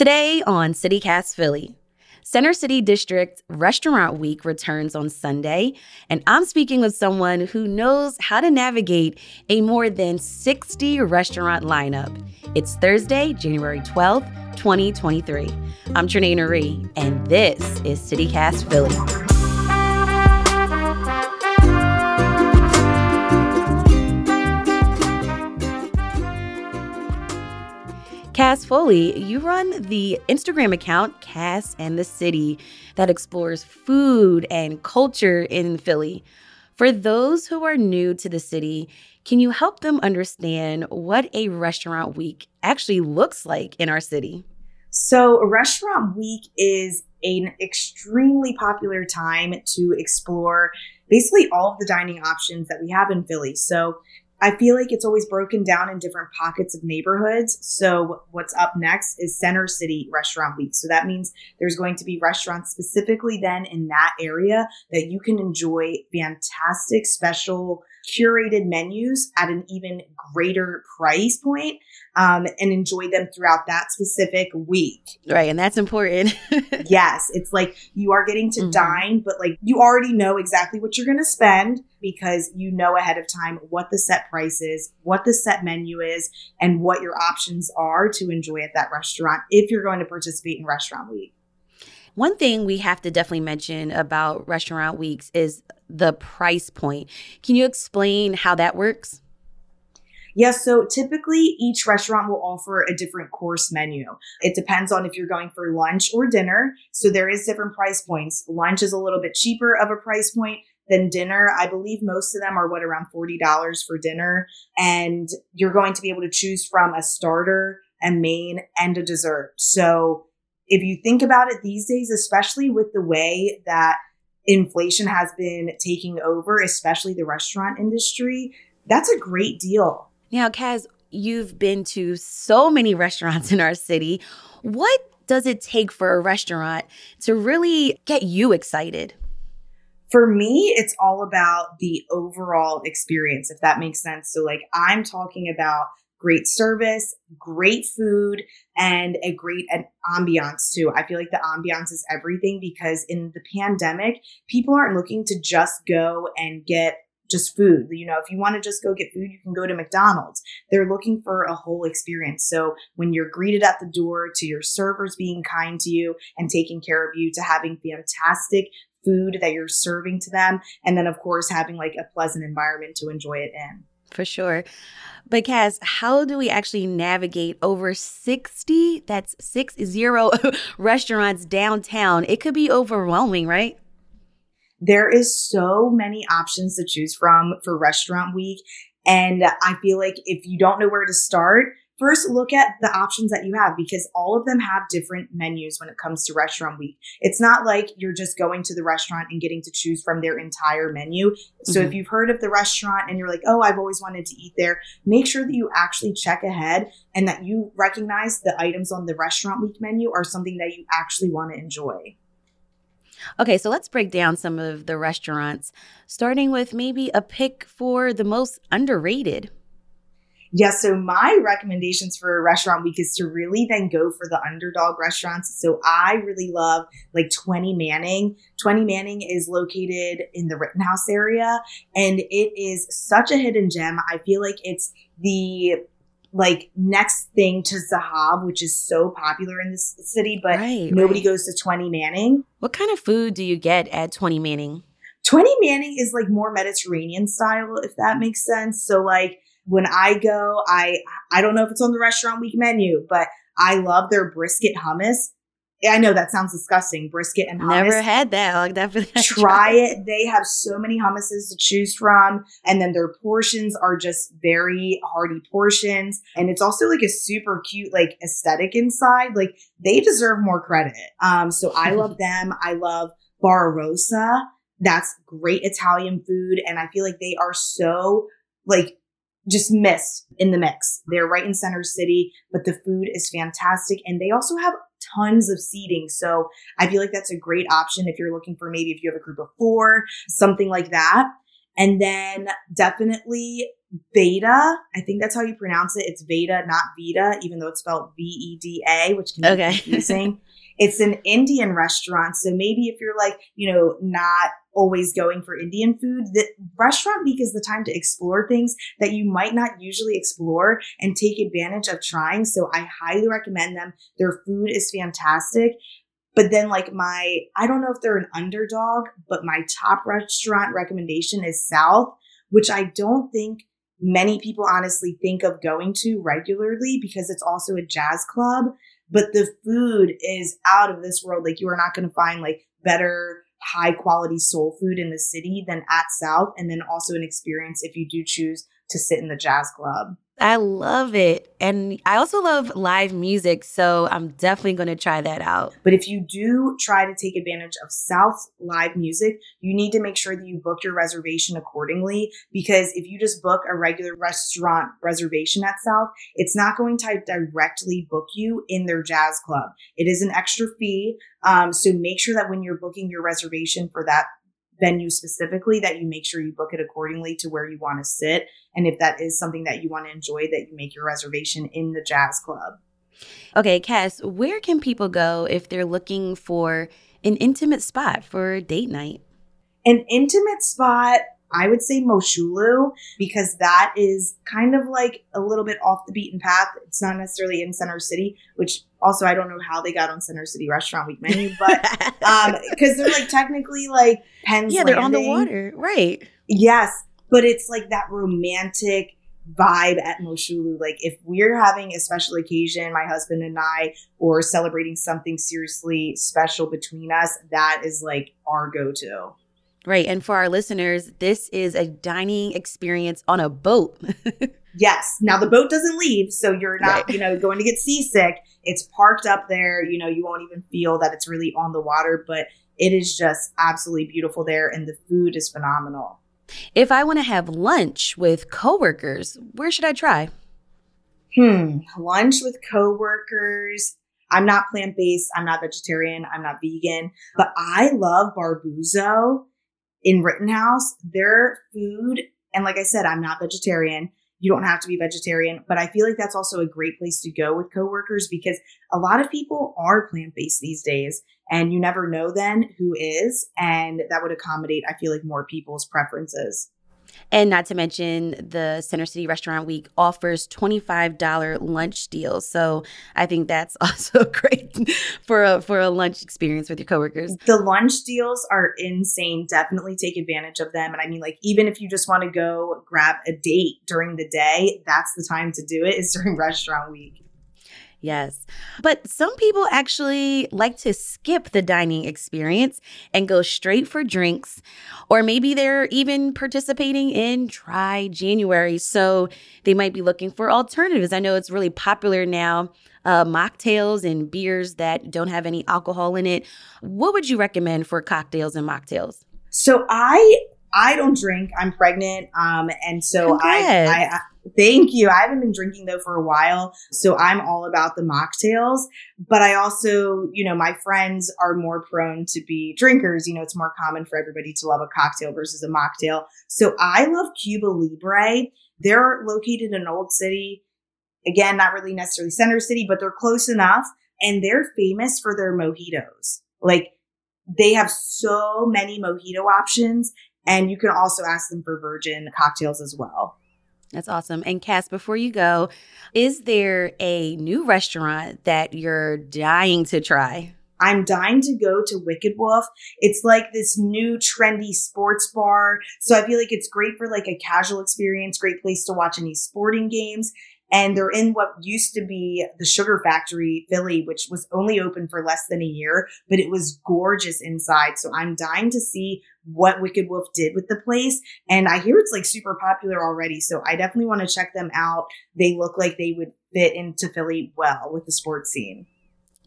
Today on CityCast Philly, Center City District Restaurant Week returns on Sunday, and I'm speaking with someone who knows how to navigate a more than 60 restaurant lineup. It's Thursday, January 12th, 2023. I'm Trenae Nuri, and this is CityCast Philly. Cass Foley, you run the Instagram account Cass and the City that explores food and culture in Philly. For those who are new to the city, can you help them understand what a restaurant week actually looks like in our city? So, Restaurant Week is an extremely popular time to explore basically all of the dining options that we have in Philly. So, I feel like it's always broken down in different pockets of neighborhoods. So what's up next is Center City Restaurant Week. So that means there's going to be restaurants specifically then in that area that you can enjoy fantastic special curated menus at an even greater price point, um, and enjoy them throughout that specific week. Right. And that's important. yes. It's like you are getting to mm-hmm. dine, but like you already know exactly what you're going to spend because you know ahead of time what the set price is, what the set menu is, and what your options are to enjoy at that restaurant if you're going to participate in Restaurant Week. One thing we have to definitely mention about restaurant weeks is the price point. Can you explain how that works? Yes, so typically each restaurant will offer a different course menu. It depends on if you're going for lunch or dinner. So there is different price points. Lunch is a little bit cheaper of a price point than dinner. I believe most of them are what around $40 for dinner. And you're going to be able to choose from a starter, a main, and a dessert. So if you think about it these days, especially with the way that inflation has been taking over, especially the restaurant industry, that's a great deal. Now, Cass, you've been to so many restaurants in our city. What does it take for a restaurant to really get you excited? For me, it's all about the overall experience, if that makes sense. So, like, I'm talking about great service, great food, and a great ambiance too. I feel like the ambiance is everything because in the pandemic, people aren't looking to just go and get just food. You know, if you want to just go get food, you can go to McDonald's. They're looking for a whole experience. So when you're greeted at the door, to your servers being kind to you and taking care of you, to having fantastic food that you're serving to them, and then of course having like a pleasant environment to enjoy it in. For sure. But Cass, how do we actually navigate over 60, that's six zero restaurants downtown? It could be overwhelming, right? There is so many options to choose from for restaurant week. And I feel like if you don't know where to start, first look at the options that you have because all of them have different menus when it comes to restaurant week. It's not like you're just going to the restaurant and getting to choose from their entire menu. So mm-hmm. if you've heard of the restaurant and you're like, oh, I've always wanted to eat there, make sure that you actually check ahead and that you recognize the items on the restaurant week menu are something that you actually want to enjoy. Okay, so let's break down some of the restaurants, starting with maybe a pick for the most underrated. Yes, yeah, so my recommendations for a restaurant week is to really then go for the underdog restaurants. So I really love like 20 Manning. 20 Manning is located in the Rittenhouse area and it is such a hidden gem. I feel like it's the like next thing to Zahav, which is so popular in this city, but right, nobody right. goes to 20 Manning. What kind of food do you get at 20 Manning? 20 Manning is like more Mediterranean style, if that makes sense. So like when I go, I I don't know if it's on the restaurant week menu, but I love their brisket hummus. I know that sounds disgusting. Brisket and hummus. Never had that. I'll definitely try it. They have so many hummuses to choose from, and then their portions are just very hearty portions. And it's also like a super cute, like aesthetic inside. Like they deserve more credit. Um, so I love them. I love Bar Rosa. That's great Italian food, and I feel like they are so like just missed in the mix. They're right in center city, but the food is fantastic. And they also have tons of seating. So I feel like that's a great option if you're looking for maybe if you have a group of four, something like that. And then definitely Veda. I think that's how you pronounce it. It's Veda, not Vita, even though it's spelled V E D A, which can be okay. confusing. it's an Indian restaurant. So maybe if you're like, you know, not always going for Indian food, the restaurant week is the time to explore things that you might not usually explore and take advantage of trying. So I highly recommend them. Their food is fantastic. But then, like, my, I don't know if they're an underdog, but my top restaurant recommendation is South, which I don't think many people honestly think of going to regularly because it's also a jazz club. But the food is out of this world. Like, you are not going to find like better, high quality soul food in the city than at South. And then also an experience if you do choose to sit in the jazz club. I love it. And I also love live music, so I'm definitely going to try that out. But if you do try to take advantage of South live music, you need to make sure that you book your reservation accordingly because if you just book a regular restaurant reservation at South, it's not going to directly book you in their jazz club. It is an extra fee. Um, so make sure that when you're booking your reservation for that venue specifically that you make sure you book it accordingly to where you want to sit. And if that is something that you want to enjoy, that you make your reservation in the jazz club. Okay, Cass, where can people go if they're looking for an intimate spot for date night? An intimate spot I would say Moshulu because that is kind of like a little bit off the beaten path. It's not necessarily in Center City, which also I don't know how they got on Center City Restaurant Week menu, but um because they're like technically like Penn's Yeah, they're on the water, right? Yes, but it's like that romantic vibe at Moshulu. Like if we're having a special occasion, my husband and I, or celebrating something seriously special between us, that is like our go-to. Right. And for our listeners, this is a dining experience on a boat. yes. Now the boat doesn't leave, so you're not, right. you know, going to get seasick. It's parked up there. You know, you won't even feel that it's really on the water, but it is just absolutely beautiful there and the food is phenomenal. If I want to have lunch with coworkers, where should I try? Hmm, lunch with coworkers. I'm not plant based. I'm not vegetarian. I'm not vegan, but I love Barbuzzo in Rittenhouse, their food, and like I said, I'm not vegetarian. You don't have to be vegetarian, but I feel like that's also a great place to go with coworkers because a lot of people are plant based these days and you never know then who is. And that would accommodate, I feel like, more people's preferences. And not to mention, the Center City Restaurant Week offers $25 lunch deals. So I think that's also great for a, for a lunch experience with your coworkers. The lunch deals are insane. Definitely take advantage of them. And I mean, like, even if you just want to go grab a date during the day, that's the time to do it is during restaurant week. Yes. But some people actually like to skip the dining experience and go straight for drinks, or maybe they're even participating in Dry January. So they might be looking for alternatives. I know it's really popular now. Uh, mocktails and beers that don't have any alcohol in it. What would you recommend for cocktails and mocktails? So I I don't drink. I'm pregnant. Um, and so I, I, I, thank you. I haven't been drinking though for a while. So I'm all about the mocktails, but I also, you know, my friends are more prone to be drinkers. You know, it's more common for everybody to love a cocktail versus a mocktail. So I love Cuba Libre. They're located in Old City. Again, not really necessarily center city, but they're close enough. And they're famous for their mojitos. Like, they have so many mojito options and you can also ask them for virgin cocktails as well. That's awesome. And Cass, before you go, is there a new restaurant that you're dying to try? I'm dying to go to Wicked Wolf. It's like this new trendy sports bar. So I feel like it's great for like a casual experience, great place to watch any sporting games and they're in what used to be the Sugar Factory Philly, which was only open for less than a year, but it was gorgeous inside. So I'm dying to see what Wicked Wolf did with the place. And I hear it's like super popular already. So I definitely want to check them out. They look like they would fit into Philly well with the sports scene.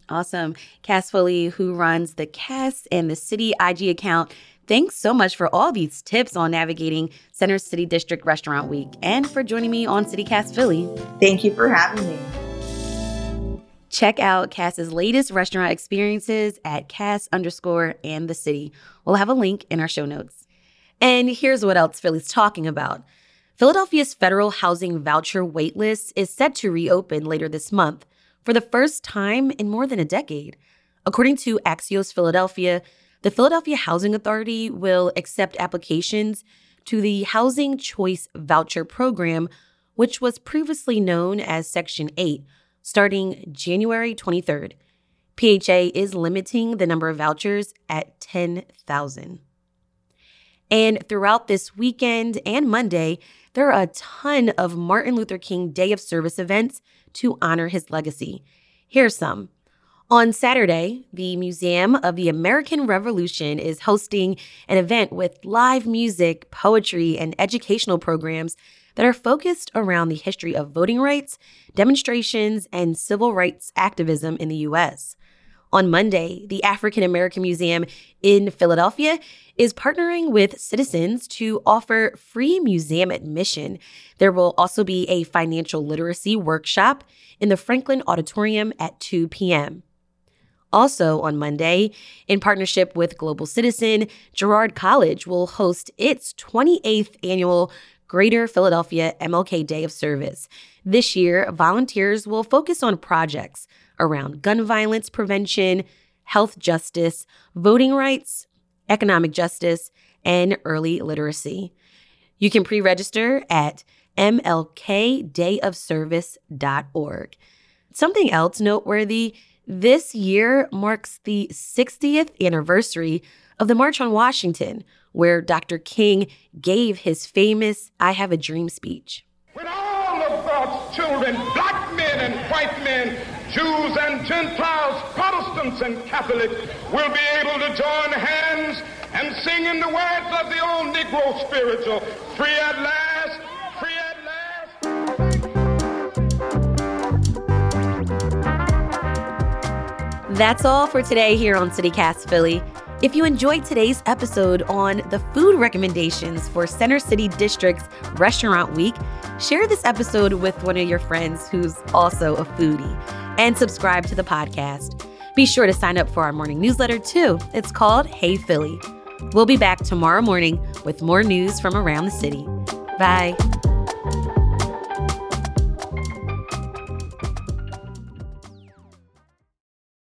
Awesome. Cass Foley, who runs the Cass and the City IG account, Thanks so much for all these tips on navigating Center City District Restaurant Week and for joining me on CityCast Philly. Thank you for having me. Check out Cass's latest restaurant experiences at Cass underscore and the city. We'll have a link in our show notes. And here's what else Philly's talking about. Philadelphia's federal housing voucher waitlist is set to reopen later this month for the first time in more than a decade. According to Axios Philadelphia, the Philadelphia Housing Authority will accept applications to the Housing Choice Voucher Program, which was previously known as Section 8, starting January 23rd. PHA is limiting the number of vouchers at 10,000. And throughout this weekend and Monday, there are a ton of Martin Luther King Day of Service events to honor his legacy. Here's some. On Saturday, the Museum of the American Revolution is hosting an event with live music, poetry, and educational programs that are focused around the history of voting rights, demonstrations, and civil rights activism in the U.S. On Monday, the African American Museum in Philadelphia is partnering with citizens to offer free museum admission. There will also be a financial literacy workshop in the Franklin Auditorium at 2 p.m. Also on Monday, in partnership with Global Citizen, Girard College will host its 28th annual Greater Philadelphia MLK Day of Service. This year, volunteers will focus on projects around gun violence prevention, health justice, voting rights, economic justice, and early literacy. You can pre register at mlkdayofservice.org. Something else noteworthy this year marks the 60th anniversary of the March on Washington, where Dr. King gave his famous I Have a Dream speech. When all of God's children, black men and white men, Jews and Gentiles, Protestants and Catholics will be able to join hands and sing in the words of the old Negro spiritual, free at last, free at last. That's all for today here on CityCast Philly. If you enjoyed today's episode on the food recommendations for Center City District's Restaurant Week, share this episode with one of your friends who's also a foodie and subscribe to the podcast. Be sure to sign up for our morning newsletter too. It's called Hey Philly. We'll be back tomorrow morning with more news from around the city. Bye.